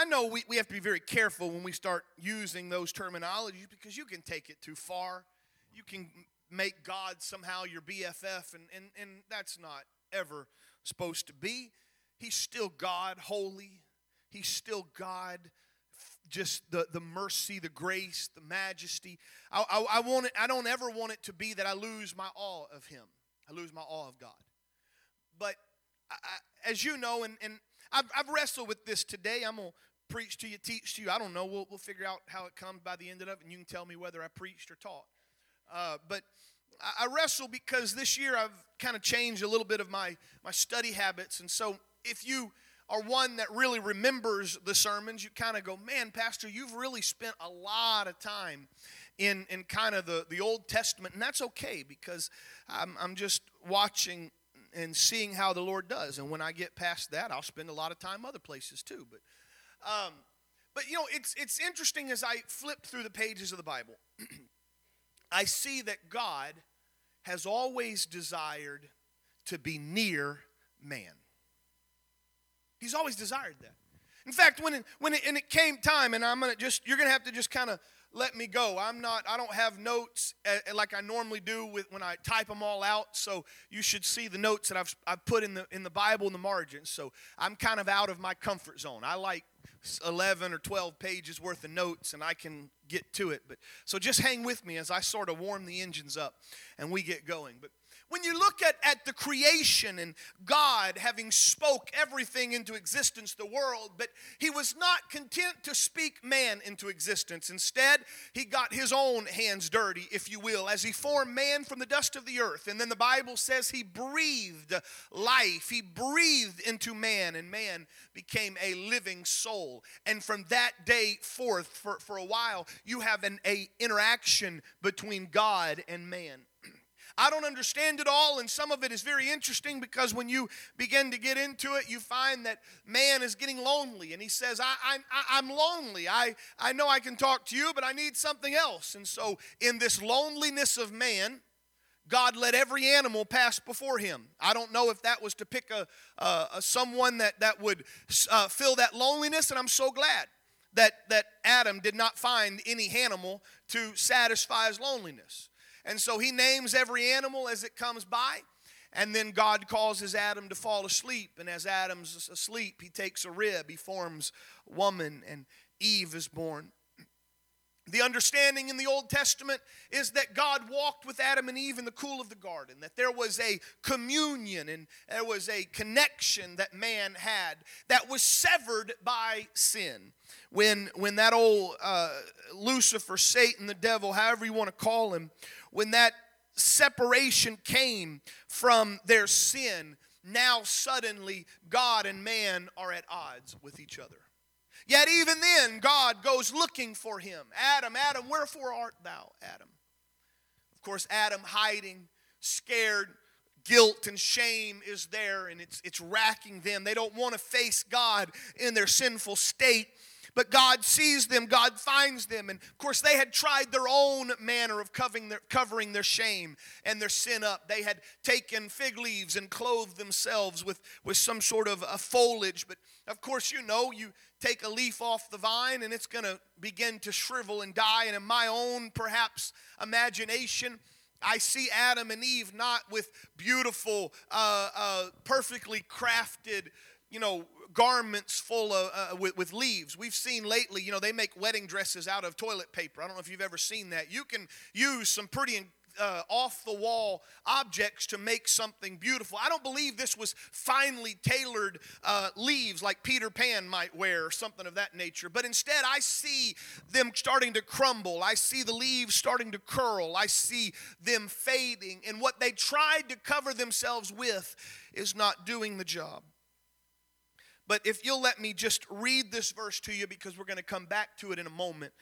I know we, we have to be very careful when we start using those terminologies because you can take it too far. You can make God somehow your BFF, and, and, and that's not ever supposed to be. He's still God, holy. He's still God, just the, the mercy, the grace, the majesty. I, I, I, want it, I don't ever want it to be that I lose my awe of Him. I lose my awe of God. But I, as you know, and, and I've, I've wrestled with this today. I'm going to preach to you, teach to you. I don't know. We'll, we'll figure out how it comes by the end of it, and you can tell me whether I preached or taught. Uh, but I, I wrestle because this year I've kind of changed a little bit of my, my study habits. And so if you are one that really remembers the sermons, you kind of go, man, Pastor, you've really spent a lot of time in, in kind of the, the Old Testament. And that's okay because I'm, I'm just watching and seeing how the Lord does. And when I get past that, I'll spend a lot of time other places too. But, um, but you know, it's it's interesting as I flip through the pages of the Bible, I see that God has always desired to be near man. He's always desired that. In fact, when it, when it, and it came time, and I'm gonna just you're gonna have to just kind of let me go. I'm not, I don't have notes uh, like I normally do with when I type them all out. So you should see the notes that I've, I've put in the, in the Bible in the margins. So I'm kind of out of my comfort zone. I like 11 or 12 pages worth of notes and I can get to it. But so just hang with me as I sort of warm the engines up and we get going. But when you look at, at the creation and God having spoke everything into existence, the world, but he was not content to speak man into existence. Instead, he got his own hands dirty, if you will, as he formed man from the dust of the earth. And then the Bible says he breathed life. He breathed into man, and man became a living soul. And from that day forth, for, for a while, you have an a interaction between God and man. I don't understand it all, and some of it is very interesting because when you begin to get into it, you find that man is getting lonely. And he says, I, I, I'm lonely. I, I know I can talk to you, but I need something else. And so, in this loneliness of man, God let every animal pass before him. I don't know if that was to pick a, a, a someone that, that would uh, fill that loneliness, and I'm so glad that, that Adam did not find any animal to satisfy his loneliness. And so he names every animal as it comes by. And then God causes Adam to fall asleep. And as Adam's asleep, he takes a rib, he forms woman, and Eve is born. The understanding in the Old Testament is that God walked with Adam and Eve in the cool of the garden, that there was a communion and there was a connection that man had that was severed by sin. When, when that old uh, Lucifer, Satan, the devil, however you want to call him, when that separation came from their sin, now suddenly God and man are at odds with each other. Yet even then, God goes looking for him. Adam, Adam, wherefore art thou, Adam? Of course, Adam hiding, scared, guilt and shame is there, and it's, it's racking them. They don't want to face God in their sinful state. But God sees them, God finds them. And of course, they had tried their own manner of covering their, covering their shame and their sin up. They had taken fig leaves and clothed themselves with, with some sort of a foliage. But of course, you know, you take a leaf off the vine and it's going to begin to shrivel and die. And in my own, perhaps, imagination, I see Adam and Eve not with beautiful, uh, uh, perfectly crafted, you know, garments full of uh, with, with leaves. We've seen lately, you know, they make wedding dresses out of toilet paper. I don't know if you've ever seen that. You can use some pretty uh, off the wall objects to make something beautiful. I don't believe this was finely tailored uh, leaves like Peter Pan might wear or something of that nature. But instead, I see them starting to crumble. I see the leaves starting to curl. I see them fading. And what they tried to cover themselves with is not doing the job. But if you'll let me just read this verse to you because we're going to come back to it in a moment.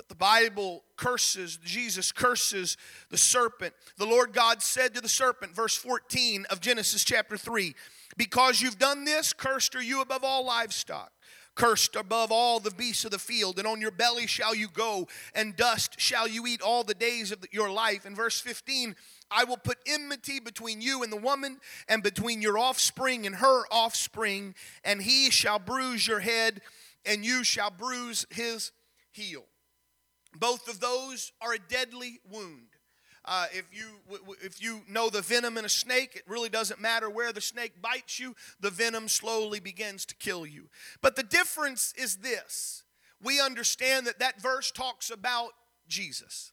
But the Bible curses, Jesus curses the serpent. The Lord God said to the serpent, verse 14 of Genesis chapter 3, Because you've done this, cursed are you above all livestock cursed above all the beasts of the field, and on your belly shall you go, and dust shall you eat all the days of your life. In verse 15, I will put enmity between you and the woman, and between your offspring and her offspring, and he shall bruise your head, and you shall bruise his heel. Both of those are a deadly wound. Uh, if you if you know the venom in a snake, it really doesn't matter where the snake bites you. The venom slowly begins to kill you. But the difference is this: we understand that that verse talks about Jesus,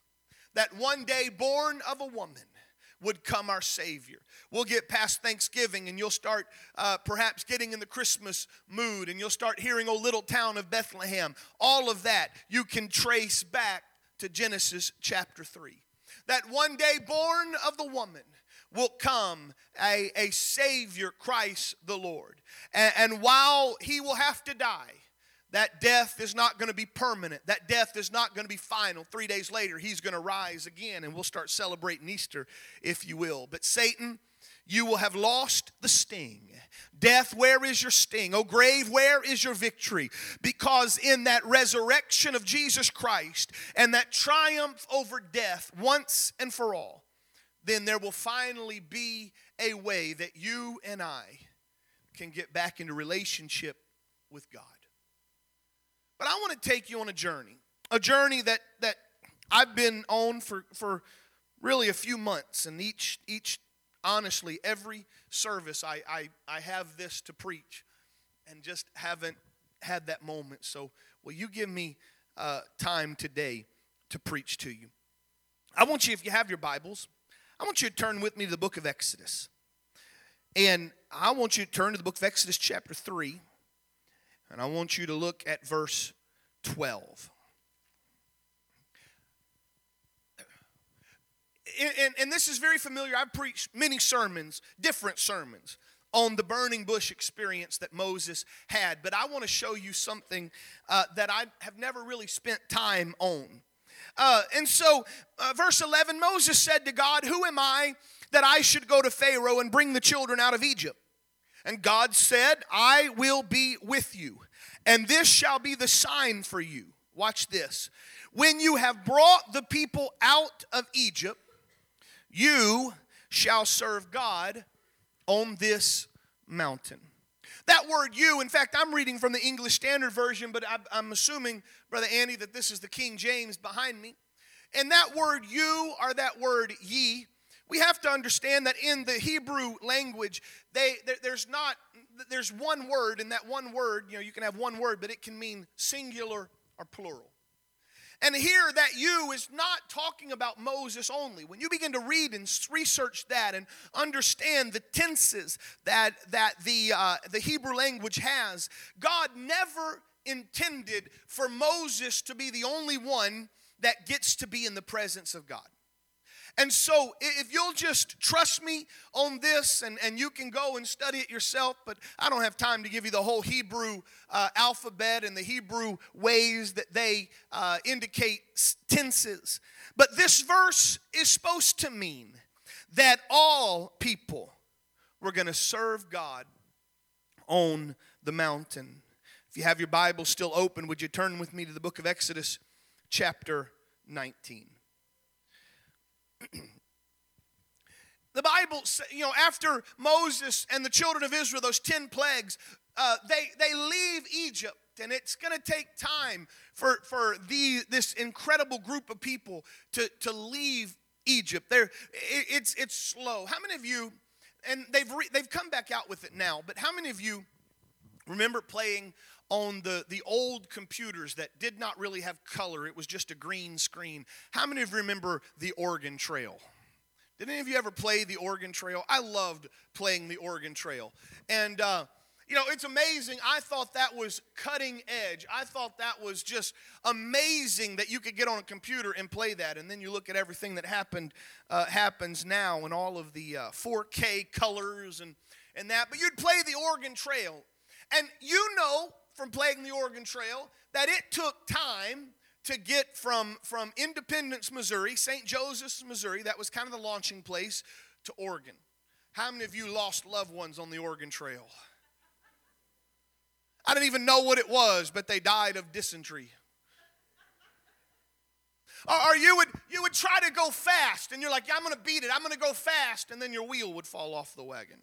that one day born of a woman would come our Savior. We'll get past Thanksgiving and you'll start uh, perhaps getting in the Christmas mood and you'll start hearing, Oh, little town of Bethlehem. All of that you can trace back to Genesis chapter 3. That one day born of the woman will come a, a Savior, Christ the Lord. And, and while he will have to die, that death is not going to be permanent. That death is not going to be final. Three days later, he's going to rise again, and we'll start celebrating Easter, if you will. But Satan, you will have lost the sting. Death, where is your sting? Oh, grave, where is your victory? Because in that resurrection of Jesus Christ and that triumph over death once and for all, then there will finally be a way that you and I can get back into relationship with God. But I want to take you on a journey, a journey that, that I've been on for, for really a few months. And each, each honestly, every service I, I, I have this to preach and just haven't had that moment. So, will you give me uh, time today to preach to you? I want you, if you have your Bibles, I want you to turn with me to the book of Exodus. And I want you to turn to the book of Exodus, chapter 3. And I want you to look at verse 12. And, and, and, this is very familiar. I've preached many sermons, different sermons, on the burning bush experience that Moses had. But I want to show you something uh, that I have never really spent time on. Uh, and so, uh, verse 11 Moses said to God, Who am I that I should go to Pharaoh and bring the children out of Egypt? And God said, I will be with you, and this shall be the sign for you. Watch this. When you have brought the people out of Egypt, you shall serve God on this mountain. That word you, in fact, I'm reading from the English Standard Version, but I'm assuming, Brother Andy, that this is the King James behind me. And that word you or that word ye we have to understand that in the Hebrew language, they, there, there's not, there's one word, and that one word, you know, you can have one word, but it can mean singular or plural. And here, that you is not talking about Moses only. When you begin to read and research that and understand the tenses that, that the, uh, the Hebrew language has, God never intended for Moses to be the only one that gets to be in the presence of God. And so, if you'll just trust me on this, and, and you can go and study it yourself, but I don't have time to give you the whole Hebrew uh, alphabet and the Hebrew ways that they uh, indicate tenses. But this verse is supposed to mean that all people were going to serve God on the mountain. If you have your Bible still open, would you turn with me to the book of Exodus, chapter 19? the Bible, you know, after Moses and the children of Israel, those 10 plagues, uh, they, they leave Egypt. And it's going to take time for, for the, this incredible group of people to, to leave Egypt. They're, it's, it's slow. How many of you, and they've, re, they've come back out with it now, but how many of you remember playing on the, the old computers that did not really have color, it was just a green screen. How many of you remember the Oregon Trail? Did any of you ever play the Oregon Trail? I loved playing the Oregon Trail. And, uh, you know, it's amazing. I thought that was cutting edge. I thought that was just amazing that you could get on a computer and play that. And then you look at everything that happened uh, happens now and all of the uh, 4K colors and, and that. But you'd play the Oregon Trail. And you know from playing the Oregon Trail that it took time to get from, from Independence, Missouri, St. Joseph's, Missouri, that was kind of the launching place, to Oregon. How many of you lost loved ones on the Oregon Trail? I didn't even know what it was, but they died of dysentery. Or you would, you would try to go fast, and you're like, yeah, I'm to beat it. I'm to go fast, and then your wheel would fall off the wagon.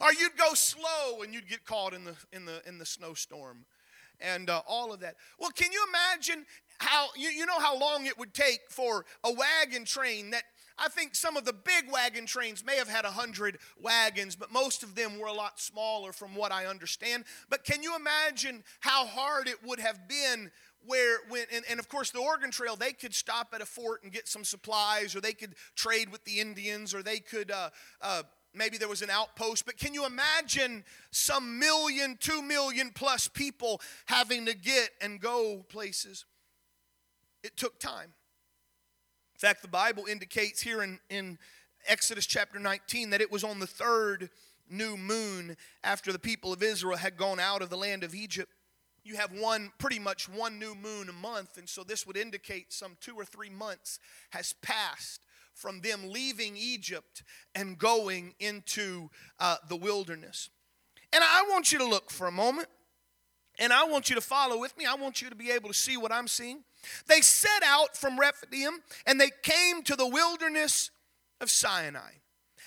Or you'd go slow and you'd get caught in the, in the, in the snowstorm. and uh, all of that. Well, can you imagine how, you, you know how long it would take for a wagon train that I think some of the big wagon trains may have had 100 wagons, but most of them were a lot smaller from what I understand. But can you imagine how hard it would have been where when and, and, of course the Oregon Trail they could stop at a fort and get some supplies or they could trade with the Indians or they could uh, uh, maybe there was an outpost but can you imagine some million two million plus people having to get and go places? It took time. In fact, the Bible indicates here in, in Exodus chapter 19 that it was on the third new moon after the people of Israel had gone out of the land of Egypt. You have one, pretty much one new moon a month, and so this would indicate some two or three months has passed from them leaving Egypt and going into uh, the wilderness. And I want you to look for a moment, and I want you to follow with me. I want you to be able to see what I'm seeing. They set out from Rephidim and they came to the wilderness of Sinai.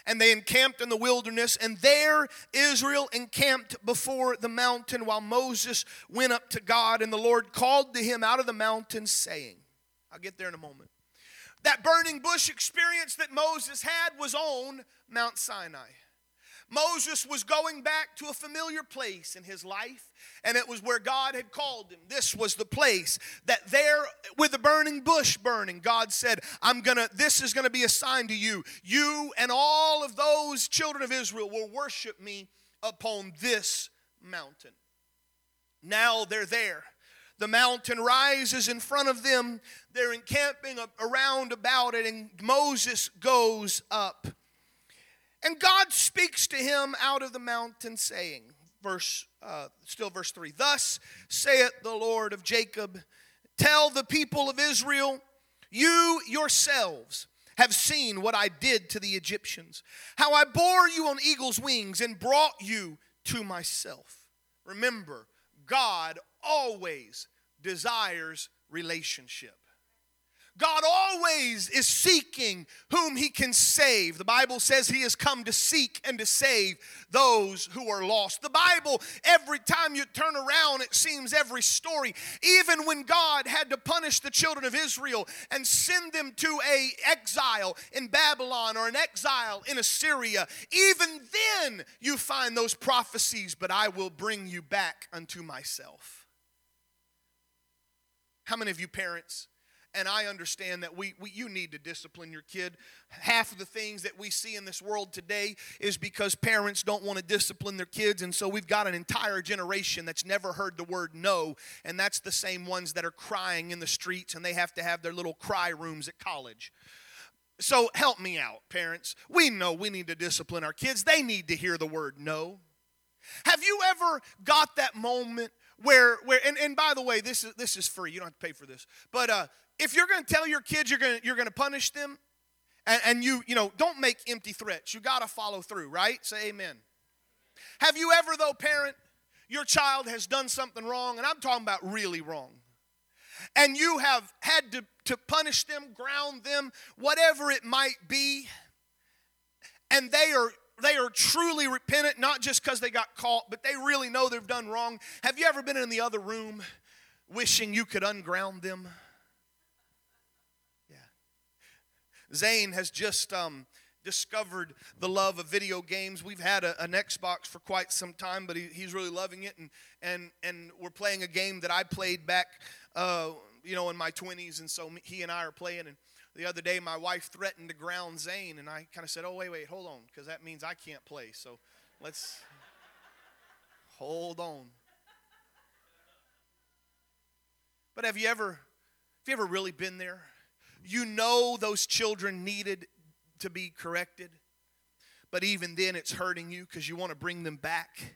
And they encamped in the wilderness, and there Israel encamped before the mountain while Moses went up to God, and the Lord called to him out of the mountain, saying, I'll get there in a moment. That burning bush experience that Moses had was on Mount Sinai. Moses was going back to a familiar place in his life, and it was where God had called him. This was the place that there, with the burning bush burning, God said, I'm gonna, this is gonna be a sign to you. You and all of those children of Israel will worship me upon this mountain. Now they're there. The mountain rises in front of them. They're encamping around about it, and Moses goes up. And God speaks to him out of the mountain, saying, verse, uh, still verse 3 Thus saith the Lord of Jacob, Tell the people of Israel, you yourselves have seen what I did to the Egyptians, how I bore you on eagle's wings and brought you to myself. Remember, God always desires relationship. God always is seeking whom he can save. The Bible says he has come to seek and to save those who are lost. The Bible, every time you turn around, it seems every story, even when God had to punish the children of Israel and send them to a exile in Babylon or an exile in Assyria, even then you find those prophecies, but I will bring you back unto myself. How many of you parents and I understand that we, we, you need to discipline your kid. Half of the things that we see in this world today is because parents don't want to discipline their kids, and so we've got an entire generation that's never heard the word no, and that's the same ones that are crying in the streets and they have to have their little cry rooms at college. So help me out, parents. We know we need to discipline our kids. They need to hear the word no. Have you ever got that moment where where and, and by the way, this is this is free. You don't have to pay for this. But uh if you're going to tell your kids you're going you're going to punish them, and, and you, you know, don't make empty threats. You got to follow through, right? Say amen. Have you ever, though, parent, your child has done something wrong, and I'm talking about really wrong, and you have had to, to punish them, ground them, whatever it might be, and they are they are truly repentant, not just because they got caught, but they really know they've done wrong. Have you ever been in the other room wishing you could unground them? Yeah. Zane has just um, discovered the love of video games. We've had a, an Xbox for quite some time, but he, he's really loving it. And, and, and we're playing a game that I played back, uh, you know, in my 20s. And so he and I are playing. And the other day, my wife threatened to ground Zane. And I kind of said, oh, wait, wait, hold on, because that means I can't play. So let's hold on. But have you ever, have you ever really been there? You know those children needed to be corrected, but even then it's hurting you because you want to bring them back.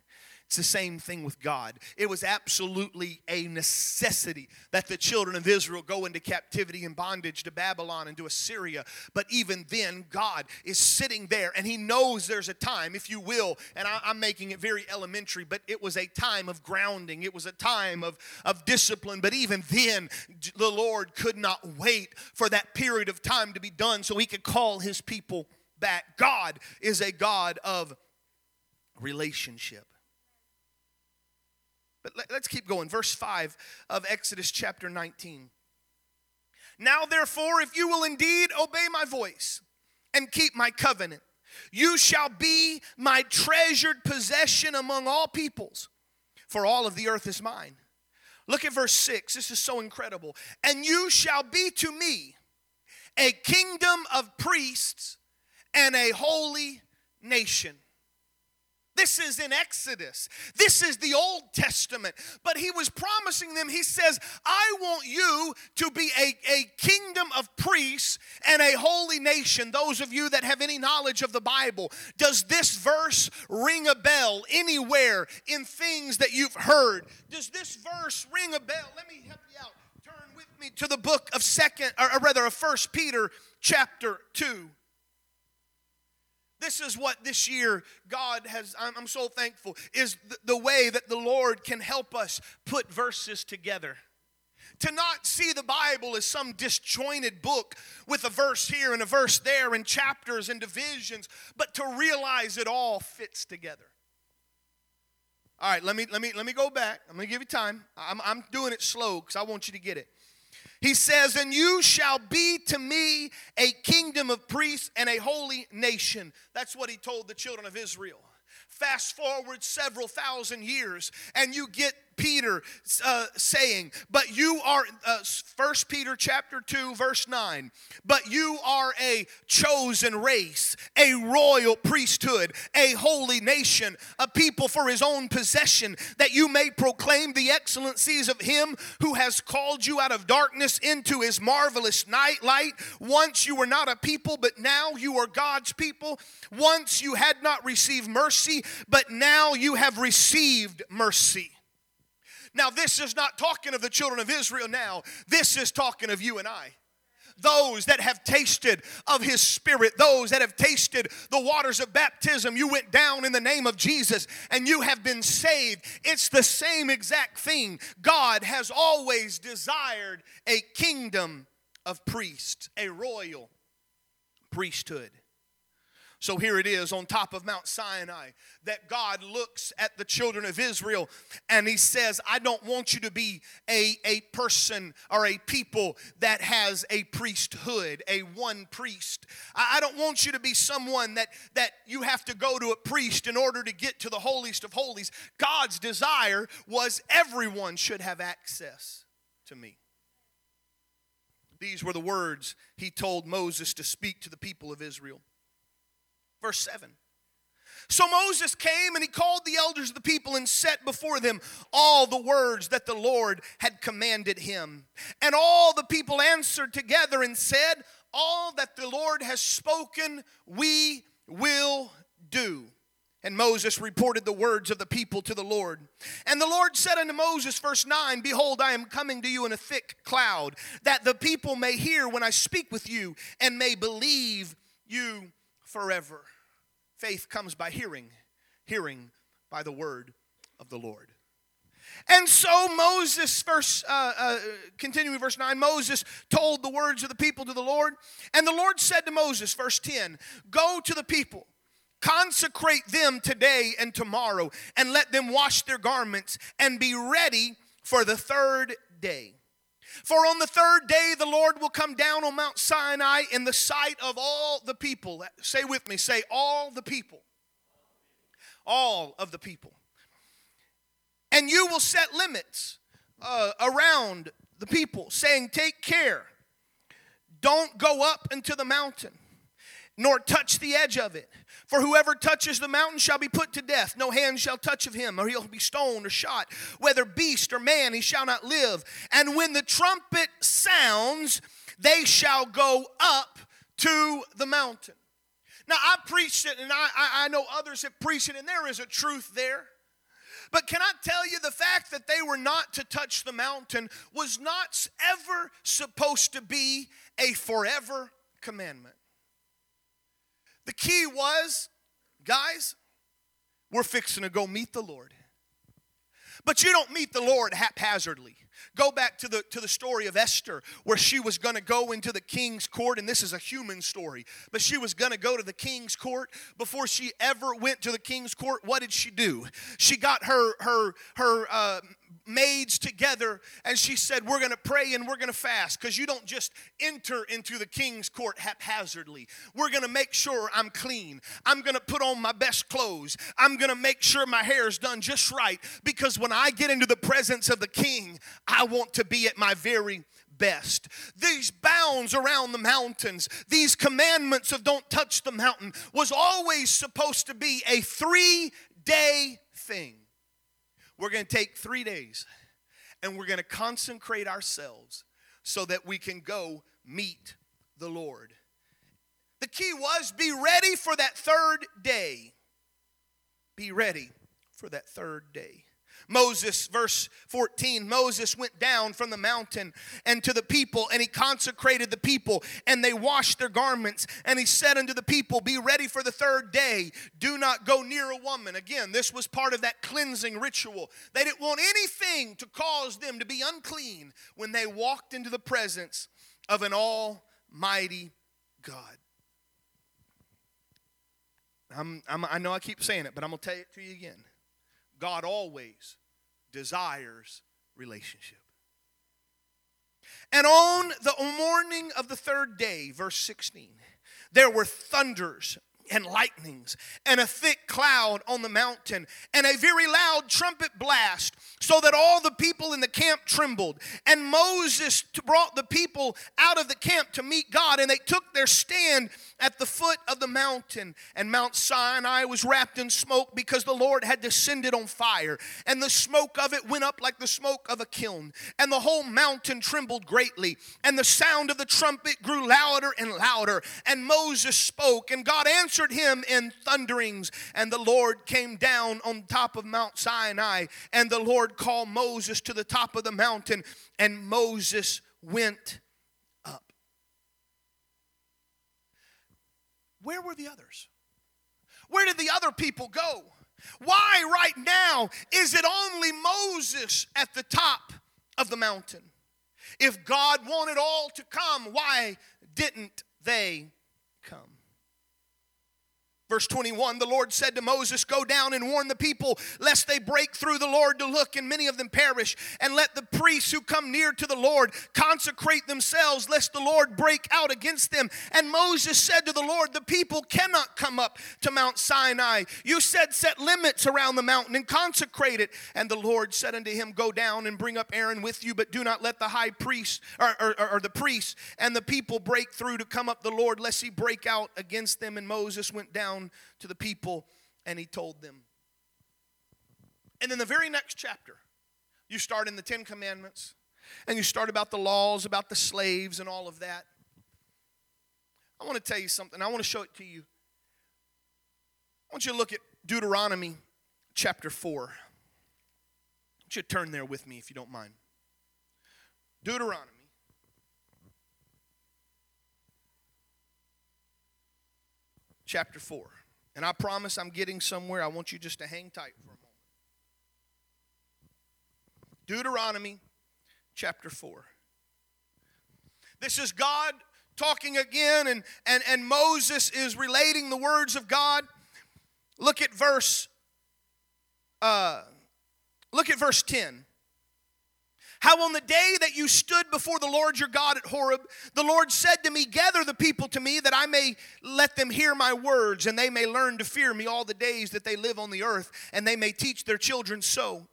It's the same thing with God. It was absolutely a necessity that the children of Israel go into captivity and bondage to Babylon and to Assyria. But even then, God is sitting there and He knows there's a time, if you will, and I, am making it very elementary, but it was a time of grounding, it was a time of, of discipline. But even then, the Lord could not wait for that period of time to be done so He could call His people back. God is a God of relationship. But let, us keep going. Verse 5 of Exodus chapter 19. Now, therefore, if you will indeed obey my voice and keep my covenant, you shall be my treasured possession among all peoples, for all of the earth is mine. Look at verse 6. This is so incredible. And you shall be to me a kingdom of priests and a holy nation. This is in Exodus. This is the Old Testament. But he was promising them, he says, I want you to be a, a kingdom of priests and a holy nation. Those of you that have any knowledge of the Bible, does this verse ring a bell anywhere in things that you've heard? Does this verse ring a bell? Let me help you out. Turn with me to the book of second, or rather of first Peter chapter 2. This is what this year God has, I'm, I'm so thankful, is the, the way that the Lord can help us put verses together. To not see the Bible as some disjointed book with a verse here and a verse there and chapters and divisions, but to realize it all fits together. All right, let me let me let me go back. I'm gonna give you time. I'm, I'm doing it slow because I want you to get it. He says, And you shall be to me a kingdom of priests and a holy nation. That's what he told the children of Israel. Fast forward several thousand years, and you get Peter uh, saying, but you are, uh, 1 Peter chapter 2, verse 9, but you are a chosen race, a royal priesthood, a holy nation, a people for his own possession, that you may proclaim the excellencies of him who has called you out of darkness into his marvelous night light. Once you were not a people, but now you are God's people. Once you had not received mercy, but now you have received mercy. Now, this is not talking of the children of Israel now, this is talking of you and I those that have tasted of his spirit, those that have tasted the waters of baptism. You went down in the name of Jesus and you have been saved. It's the same exact thing. God has always desired a kingdom of priests, a royal priesthood. So here it is on top of Mount Sinai that God looks at the children of Israel and he says, I don't want you to be a, a person or a people that has a priesthood, a one priest. I, I don't want you to be someone that, that you have to go to a priest in order to get to the holiest of holies. God's desire was everyone should have access to me. These were the words he told Moses to speak to the people of Israel. Verse 7. So Moses came and he called the elders of the people and set before them all the words that the Lord had commanded him. And all the people answered together and said, All that the Lord has spoken, we will do. And Moses reported the words of the people to the Lord. And the Lord said unto Moses, verse 9, Behold, I am coming to you in a thick cloud, that the people may hear when I speak with you and may believe you forever. Faith comes by hearing, hearing by the word of the Lord. And so Moses, verse, uh, uh, continuing verse 9, Moses told the words of the people to the Lord. And the Lord said to Moses, verse 10, Go to the people, consecrate them today and tomorrow, and let them wash their garments and be ready for the third day. For on the third day, the Lord will come down on Mount Sinai in the sight of all the people. Say with me, say, all the people. All of the people. And you will set limits uh, around the people, saying, Take care. Don't go up into the mountain, nor touch the edge of it for whoever touches the mountain shall be put to death. No hand shall touch of him, or he'll be stoned or shot. Whether beast or man, he shall not live. And when the trumpet sounds, they shall go up to the mountain. Now, I preached it, and I, I know others have preached it, and there is a truth there. But can I tell you the fact that they were not to touch the mountain was not ever supposed to be a forever commandment? The key was, guys, we're fixing to go meet the Lord. But you don't meet the Lord haphazardly. Go back to the, to the story of Esther, where she was going to go into the king's court, and this is a human story, but she was going to go to the king's court. Before she ever went to the king's court, what did she do? She got her, her, her uh, maids together and she said, We're going to pray and we're going to fast because you don't just enter into the king's court haphazardly. We're going to make sure I'm clean. I'm going to put on my best clothes. I'm going to make sure my hair is done just right because when I get into the presence of the king, I want to be at my very best. These bounds around the mountains, these commandments of don't touch the mountain, was always supposed to be a three day thing. We're going to take three days and we're going to consecrate ourselves so that we can go meet the Lord. The key was be ready for that third day. Be ready for that third day. Moses, verse 14, Moses went down from the mountain and to the people, and he consecrated the people, and they washed their garments. And he said unto the people, Be ready for the third day. Do not go near a woman. Again, this was part of that cleansing ritual. They didn't want anything to cause them to be unclean when they walked into the presence of an almighty God. I'm, I'm, i know I keep saying it, but I'm going to tell it to you again. God always desires relationship. And on the morning of the third day, verse 16, there were thunders and lightnings, and a thick cloud on the mountain, and a very loud trumpet blast, so that all the people in the camp trembled. And Moses brought the people out of the camp to meet God, and they took their stand at the foot of the mountain. And Mount Sinai was wrapped in smoke because the Lord had descended on fire, and the smoke of it went up like the smoke of a kiln. And the whole mountain trembled greatly, and the sound of the trumpet grew louder and louder. And Moses spoke, and God answered answered him in thunderings. And the Lord came down on top of Mount Sinai. And the Lord called Moses to the top of the mountain. And Moses went up. Where were the others? Where did the other people go? Why, right now, is it only Moses at the top of the mountain? If God wanted all to come, why didn't they come? Verse 21 The Lord said to Moses, Go down and warn the people, lest they break through the Lord to look, and many of them perish. And let the priests who come near to the Lord consecrate themselves, lest the Lord break out against them. And Moses said to the Lord, The people cannot come up to Mount Sinai. You said, Set limits around the mountain and consecrate it. And the Lord said unto him, Go down and bring up Aaron with you, but do not let the high priest or, or, or the priests and the people break through to come up the Lord, lest he break out against them. And Moses went down down to the people and he told them. And in the very next chapter, you start in the Ten Commandments and you start about the laws, about the slaves, and all of that. I want to tell you something. I want to show it to you. I want you to look at Deuteronomy chapter 4. I want you to turn there with me if you don't mind. Deuteronomy chapter 4. And I promise I'm getting somewhere. I want you just to hang tight for a moment. Deuteronomy chapter 4. This is God talking again, and, and, and Moses is relating the words of God. Look at verse uh, look at verse 10. How on the day that you stood before the Lord your God at Horeb, the Lord said to me, Gather the people to me that I may let them hear my words, and they may learn to fear me all the days that they live on the earth, and they may teach their children so.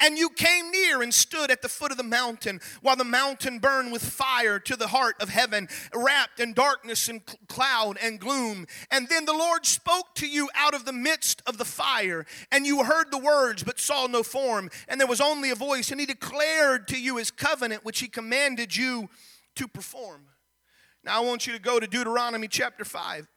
And you came near and stood at the foot of the mountain while the mountain burned with fire to the heart of heaven, wrapped in darkness and cloud and gloom. And then the Lord spoke to you out of the midst of the fire, and you heard the words but saw no form, and there was only a voice. And he declared to you his covenant, which he commanded you to perform. Now I want you to go to Deuteronomy chapter 5.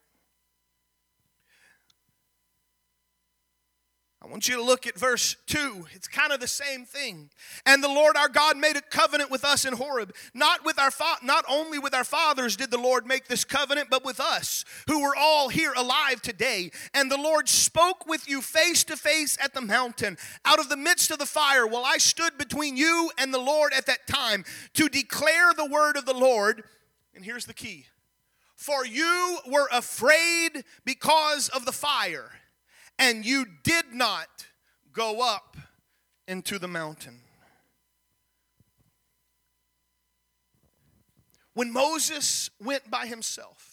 I want you to look at verse 2. It's kind of the same thing. And the Lord our God made a covenant with us in Horeb. Not with our fa- not only with our fathers did the Lord make this covenant, but with us, who were all here alive today. And the Lord spoke with you face to face at the mountain, out of the midst of the fire, while I stood between you and the Lord at that time to declare the word of the Lord. And here's the key. For you were afraid because of the fire and you did not go up into the mountain. When Moses went by himself,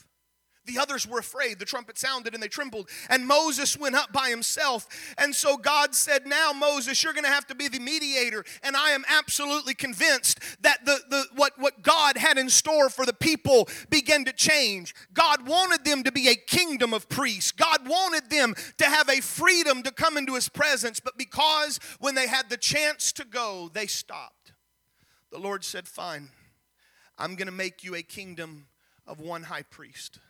the others were afraid. The trumpet sounded and they trembled. And Moses went up by himself. And so God said, Now, Moses, you're going to have to be the mediator. And I am absolutely convinced that the, the, what, what God had in store for the people began to change. God wanted them to be a kingdom of priests, God wanted them to have a freedom to come into his presence. But because when they had the chance to go, they stopped, the Lord said, Fine, I'm going to make you a kingdom of one high priest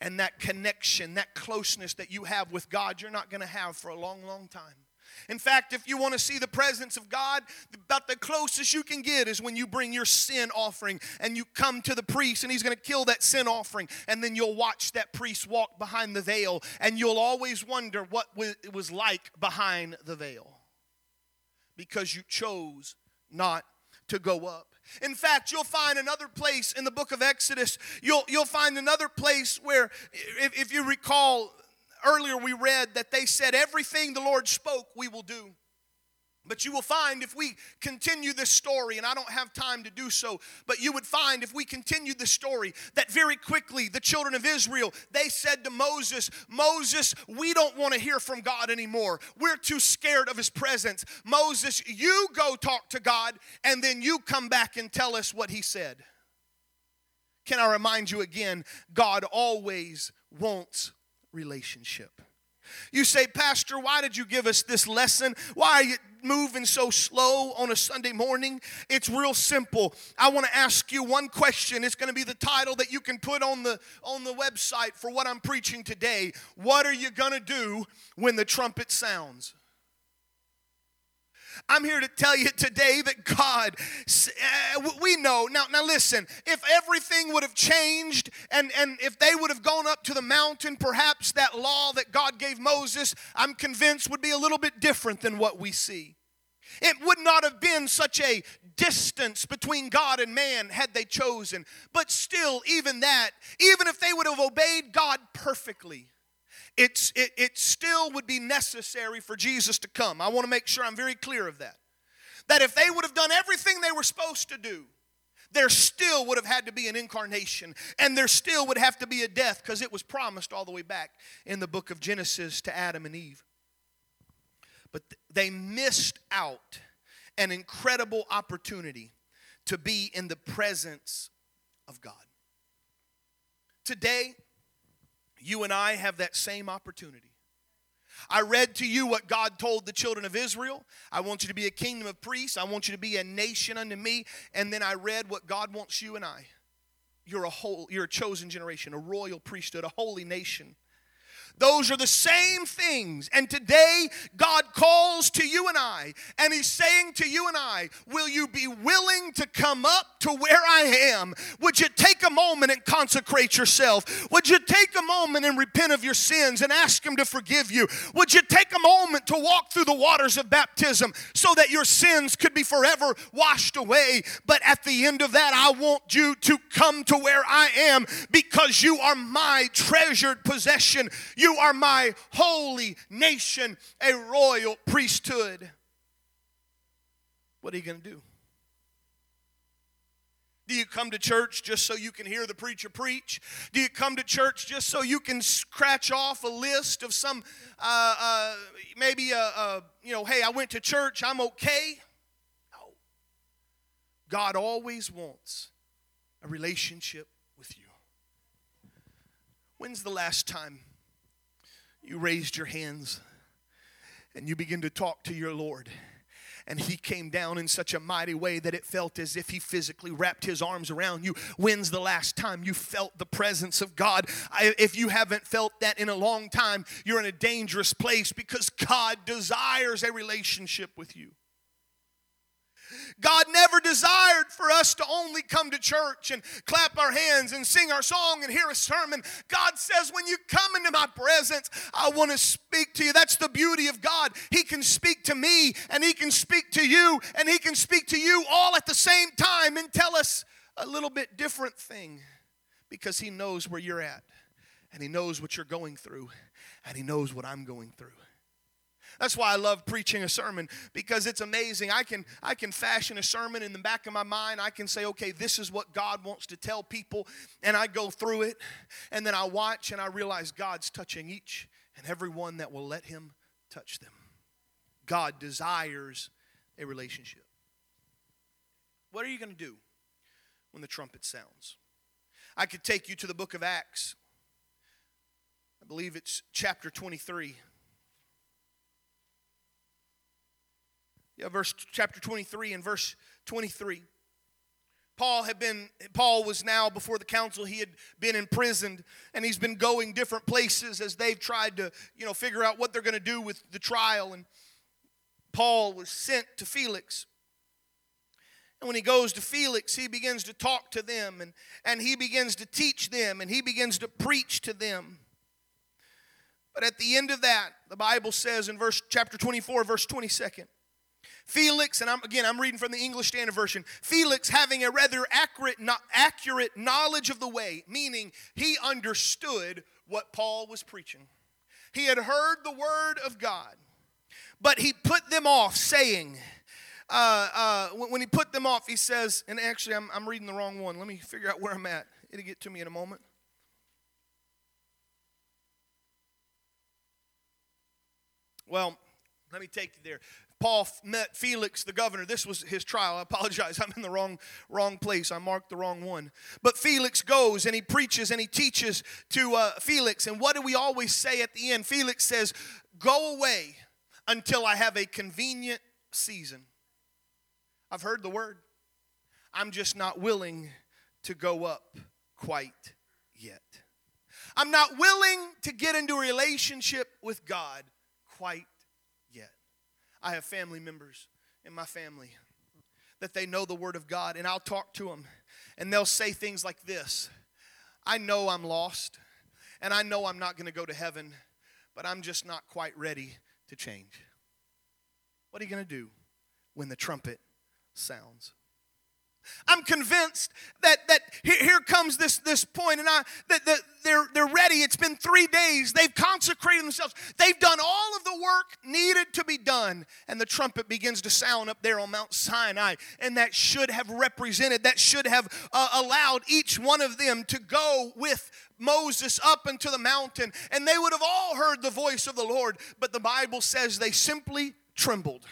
and that connection, that closeness that you have with God, you're not going to have for a long, long time. In fact, if you want to see the presence of God, about the closest you can get is when you bring your sin offering and you come to the priest and he's going to kill that sin offering. And then you'll watch that priest walk behind the veil and you'll always wonder what it was like behind the veil because you chose not to go up. In fact, you'll find another place in the book of Exodus, you'll, you'll find another place where, if, if you recall, earlier we read that they said, Everything the Lord spoke, we will do. But you will find if we continue this story, and I don't have time to do so, but you would find if we continue the story that very quickly the children of Israel, they said to Moses, Moses, we don't want to hear from God anymore. We're too scared of his presence. Moses, you go talk to God, and then you come back and tell us what he said. Can I remind you again? God always wants relationship. You say, Pastor, why did you give us this lesson? Why are you moving so slow on a Sunday morning? It's real simple. I want to ask you one question. It's going to be the title that you can put on the on the website for what I'm preaching today. What are you going to do when the trumpet sounds? I'm here to tell you today that God, uh, we know. Now, now listen, if everything would have changed and, and if they would have gone up to the mountain, perhaps that law that God gave Moses, I'm convinced would be a little bit different than what we see. It would not have been such a distance between God and man had they chosen. But still, even that, even if they would have obeyed God perfectly, it's, it, it still would be necessary for Jesus to come. I want to make sure I'm very clear of that. That if they would have done everything they were supposed to do, there still would have had to be an incarnation and there still would have to be a death because it was promised all the way back in the book of Genesis to Adam and Eve. But they missed out an incredible opportunity to be in the presence of God. Today, you and I have that same opportunity. I read to you what God told the children of Israel. I want you to be a kingdom of priests. I want you to be a nation unto me. And then I read what God wants you and I. You're a whole, you're a chosen generation, a royal priesthood, a holy nation. Those are the same things. And today, God calls to you and I, and He's saying to you and I, Will you be willing to come up to where I am? Would you take a moment and consecrate yourself? Would you take a moment and repent of your sins and ask Him to forgive you? Would you take a moment to walk through the waters of baptism so that your sins could be forever washed away? But at the end of that, I want you to come to where I am because you are my treasured possession. You you are my holy nation, a royal priesthood. What are you going to do? Do you come to church just so you can hear the preacher preach? Do you come to church just so you can scratch off a list of some, uh, uh, maybe, a, a, you know, hey, I went to church, I'm okay? No. God always wants a relationship with you. When's the last time you raised your hands and you begin to talk to your Lord and he came down in such a mighty way that it felt as if he physically wrapped his arms around you. When's the last time you felt the presence of God? I, if you haven't felt that in a long time, you're in a dangerous place because God desires a relationship with you. God never desired for us to only come to church and clap our hands and sing our song and hear a sermon. God says, when you come into my presence, I want to speak to you. That's the beauty of God. He can speak to me and He can speak to you and He can speak to you all at the same time and tell us a little bit different thing because He knows where you're at and He knows what you're going through and He knows what I'm going through. That's why I love preaching a sermon because it's amazing. I can I can fashion a sermon in the back of my mind. I can say, "Okay, this is what God wants to tell people." And I go through it and then I watch and I realize God's touching each and every one that will let him touch them. God desires a relationship. What are you going to do when the trumpet sounds? I could take you to the book of Acts. I believe it's chapter 23. Yeah, verse chapter 23 and verse 23. Paul had been Paul was now before the council. He had been imprisoned and he's been going different places as they've tried to you know figure out what they're going to do with the trial. And Paul was sent to Felix. And when he goes to Felix he begins to talk to them and and he begins to teach them and he begins to preach to them. But at the end of that the Bible says in verse chapter 24 verse 22nd Felix, and I'm, again, I'm reading from the English Standard Version. Felix, having a rather accurate, not accurate knowledge of the way, meaning he understood what Paul was preaching. He had heard the word of God, but he put them off, saying, uh, uh, when he put them off, he says, and actually, I'm, I'm reading the wrong one. Let me figure out where I'm at. It'll get to me in a moment. Well, let me take you there. Paul met Felix, the governor. This was his trial. I apologize. I'm in the wrong, wrong place. I marked the wrong one. But Felix goes and he preaches and he teaches to uh, Felix. And what do we always say at the end? Felix says, Go away until I have a convenient season. I've heard the word. I'm just not willing to go up quite yet. I'm not willing to get into a relationship with God quite I have family members in my family that they know the Word of God, and I'll talk to them, and they'll say things like this I know I'm lost, and I know I'm not going to go to heaven, but I'm just not quite ready to change. What are you going to do when the trumpet sounds? I'm convinced that that here, comes this this point, and I that, that they're they're ready. It's been three days. They've consecrated themselves. They've done all of the work needed to be done, and the trumpet begins to sound up there on Mount Sinai, and that should have represented, that should have uh, allowed each one of them to go with Moses up into the mountain, and they would have all heard the voice of the Lord. But the Bible says they simply trembled,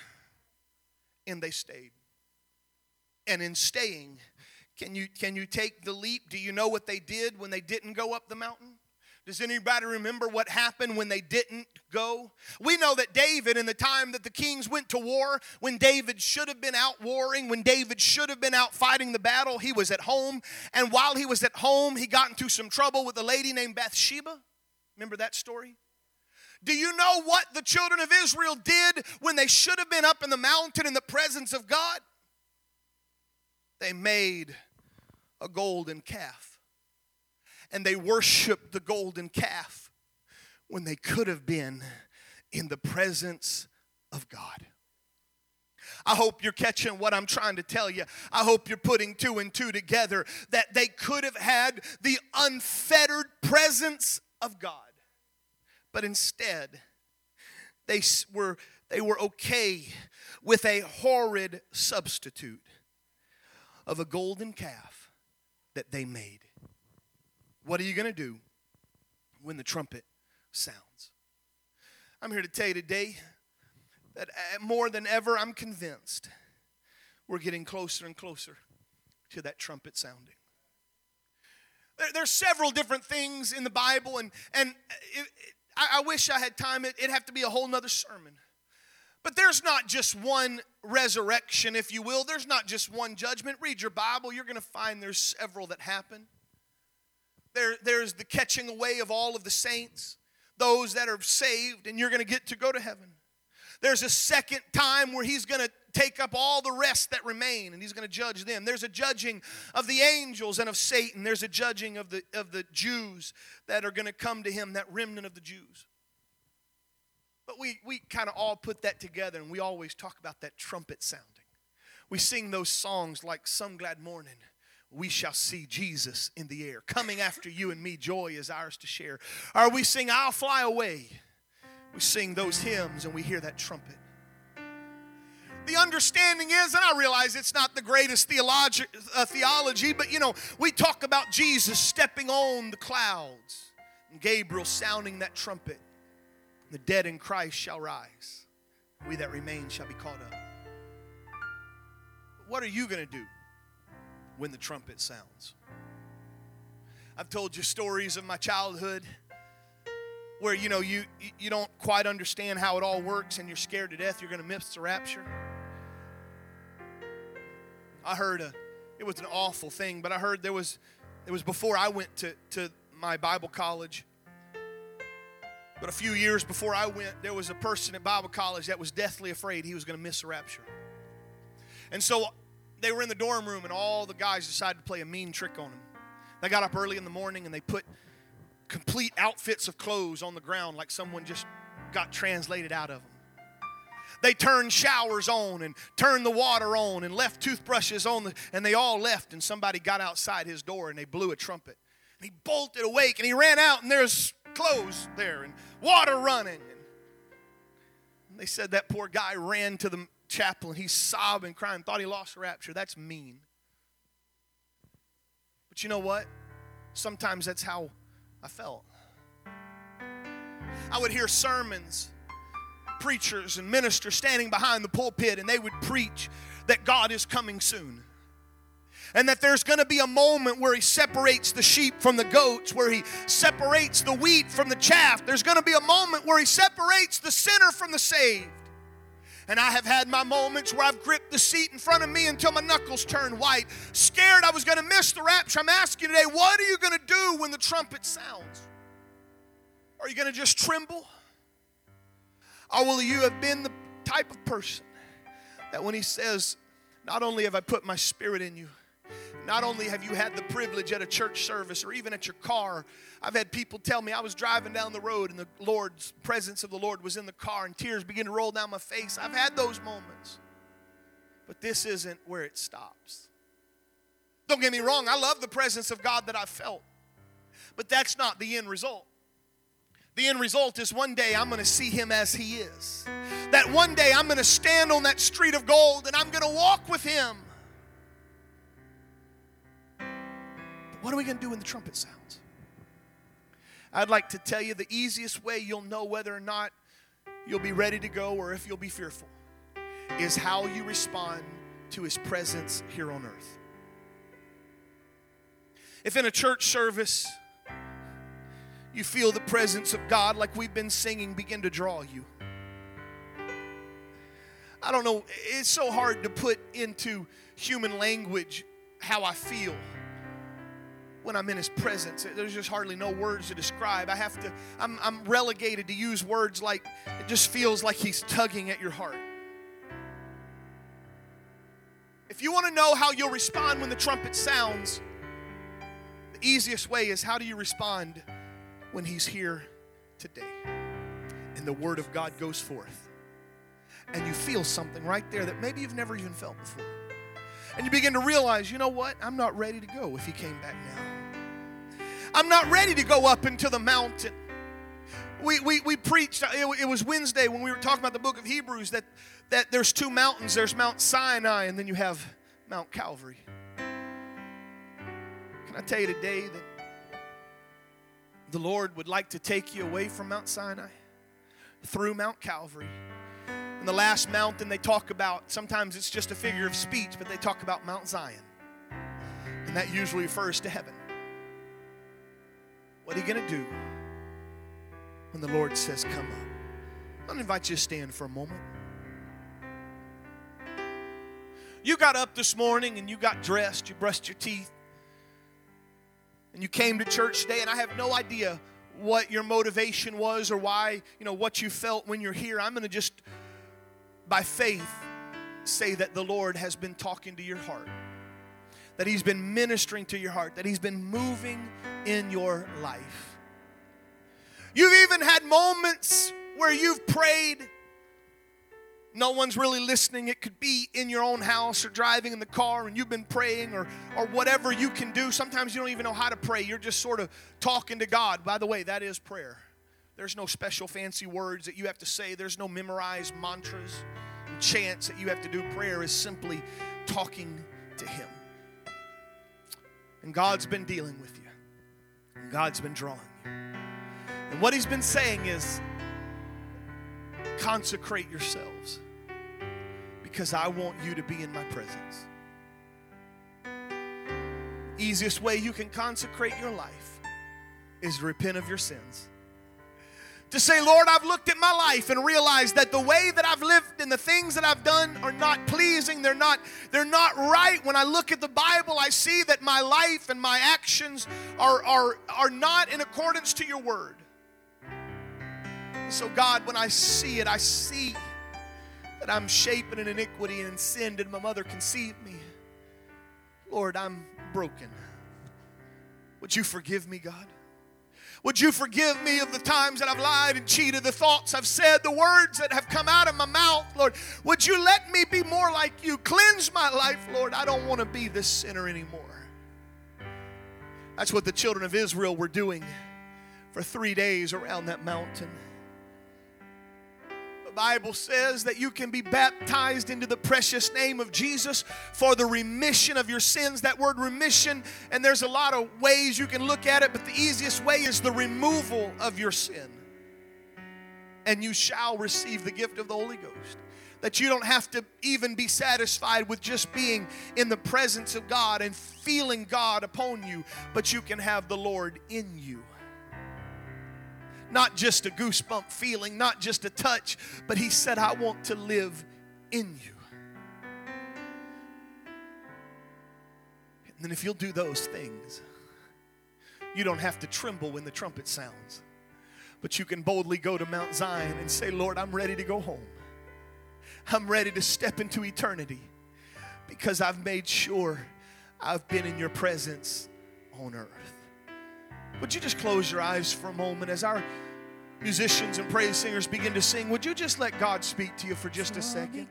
and they stayed and in staying. Can you, can you take the leap? Do you know what they did when they didn't go up the mountain? Does anybody remember what happened when they didn't go? We know that David, in the time that the kings went to war, when David should have been out warring, when David should have been out fighting the battle, he was at home. And while he was at home, he got into some trouble with a lady named Bathsheba. Remember that story? Do you know what the children of Israel did when they should have been up in the mountain in the presence of God? They made a golden calf. And they worshiped the golden calf when they could have been in the presence of God. I hope you're catching what I'm trying to tell you. I hope you're putting two and two together that they could have had the unfettered presence of God. But instead, they were, they were okay with a horrid substitute of a golden calf that they made. What are you going to do when the trumpet sounds? I'm here to tell you today that uh, more than ever, I'm convinced we're getting closer and closer to that trumpet sounding. There, there's several different things in the Bible, and, and it, it, I, I, wish I had time. It, it'd have to be a whole nother sermon. But there's not just one resurrection, if you will. There's not just one judgment. Read your Bible, you're going to find there's several that happen. There, there's the catching away of all of the saints, those that are saved, and you're going to get to go to heaven. There's a second time where he's going to take up all the rest that remain and he's going to judge them. There's a judging of the angels and of Satan. There's a judging of the, of the Jews that are going to come to him, that remnant of the Jews. But we, we kind of all put that together and we always talk about that trumpet sounding. We sing those songs like Some Glad Morning. We shall see Jesus in the air. Coming after you and me, joy is ours to share. Or we sing, I'll fly away. We sing those hymns and we hear that trumpet. The understanding is, and I realize it's not the greatest theologi- uh, theology, but you know, we talk about Jesus stepping on the clouds and Gabriel sounding that trumpet. The dead in Christ shall rise. We that remain shall be caught up. What are you going to do when the trumpet sounds? I've told you stories of my childhood where you know you you don't quite understand how it all works and you're scared to death you're going to miss the rapture. I heard a it was an awful thing, but I heard there was it was before I went to to my Bible college but a few years before I went, there was a person at Bible college that was deathly afraid he was going to miss the rapture. And so they were in the dorm room, and all the guys decided to play a mean trick on him. They got up early in the morning and they put complete outfits of clothes on the ground like someone just got translated out of them. They turned showers on and turned the water on and left toothbrushes on, the, and they all left. And somebody got outside his door and they blew a trumpet. And he bolted awake and he ran out, and there's clothes there and water running. And they said that poor guy ran to the chapel and he's sobbing, crying, thought he lost rapture. That's mean. But you know what? Sometimes that's how I felt. I would hear sermons, preachers and ministers standing behind the pulpit, and they would preach that God is coming soon and that there's going to be a moment where he separates the sheep from the goats, where he separates the wheat from the chaff. There's going to be a moment where he separates the sinner from the saved. And I have had my moments where I've gripped the seat in front of me until my knuckles turned white, scared I was going to miss the rapture. I'm asking today, what are you going to do when the trumpet sounds? Are you going to just tremble? Or will you have been the type of person that when he says, Not only have I put my spirit in you, not only have you had the privilege at a church service or even at your car, I've had people tell me I was driving down the road and the Lord's presence of the Lord was in the car and tears begin to roll down my face. I've had those moments. But this isn't where it stops. Don't get me wrong, I love the presence of God that I've felt. But that's not the end result. The end result is one day I'm going to see him as he is. That one day I'm going to stand on that street of gold and I'm going to walk with him. What are we going to do when the trumpet sounds? I'd like to tell you the easiest way you'll know whether or not you'll be ready to go or if you'll be fearful is how you respond to his presence here on earth. If in a church service you feel the presence of God like we've been singing begin to draw you. I don't know, it's so hard to put into human language how I feel when I'm in his presence. There's just hardly no words to describe. I have to, I'm, I'm relegated to use words like, it just feels like he's tugging at your heart. If you want to know how you'll respond when the trumpet sounds, the easiest way is how do you respond when he's here today? And the word of God goes forth. And you feel something right there that maybe you've never even felt before. And you begin to realize, you know what? I'm not ready to go if he came back now. I'm not ready to go up into the mountain. We, we, we preached, it, was Wednesday when we were talking about the book of Hebrews that, that there's two mountains there's Mount Sinai, and then you have Mount Calvary. Can I tell you today that the Lord would like to take you away from Mount Sinai through Mount Calvary? And the last mountain they talk about, sometimes it's just a figure of speech, but they talk about Mount Zion. And that usually refers to heaven. What are you going to do when the Lord says, Come up? To invite you to stand for a moment. You got up this morning and you got dressed, you brushed your teeth, and you came to church today, and I have no idea what your motivation was or why, you know, what you felt when you're here. I'm going to just, by faith, say that the Lord has been talking to your heart, that He's been ministering to your heart, that He's been moving in your life. You've even had moments where you've prayed. No one's really listening. It could be in your own house or driving in the car and you've been praying or, or whatever you can do. Sometimes you don't even know how to pray. You're just sort of talking to God. By the way, that is prayer. There's no special fancy words that you have to say, there's no memorized mantras and chants that you have to do. Prayer is simply talking to Him. And God's been dealing with you, God's been drawing you. And what He's been saying is, consecrate yourselves because I want you to be in my presence. Easiest way you can consecrate your life is repent of your sins. To say, Lord, I've looked at my life and realized that the way that I've lived and the things that I've done are not pleasing. They're not, they're not right. When I look at the Bible, I see that my life and my actions are, are, are not in accordance to your word. So, God, when I see it, I see that I'm shaping in iniquity and in sin did my mother conceive me. Lord, I'm broken. Would you forgive me, God? Would you forgive me of the times that I've lied and cheated, the thoughts I've said, the words that have come out of my mouth, Lord? Would you let me be more like you? Cleanse my life, Lord. I don't want to be this sinner anymore. That's what the children of Israel were doing for three days around that mountain. Bible says that you can be baptized into the precious name of Jesus for the remission of your sins. That word remission, and there's a lot of ways you can look at it, but the easiest way is the removal of your sin. And you shall receive the gift of the Holy Ghost. That you don't have to even be satisfied with just being in the presence of God and feeling God upon you, but you can have the Lord in you not just a goosebump feeling, not just a touch, but He said, I want to live in you. And then if you'll do those things, you don't have to tremble when the trumpet sounds, but you can boldly go to Mount Zion and say, Lord, I'm ready to go home. I'm ready to step into eternity because I've made sure I've been in your presence on earth. Would you just close your eyes for a moment as our musicians and praise singers begin to sing? Would you just let God speak to you for just a second?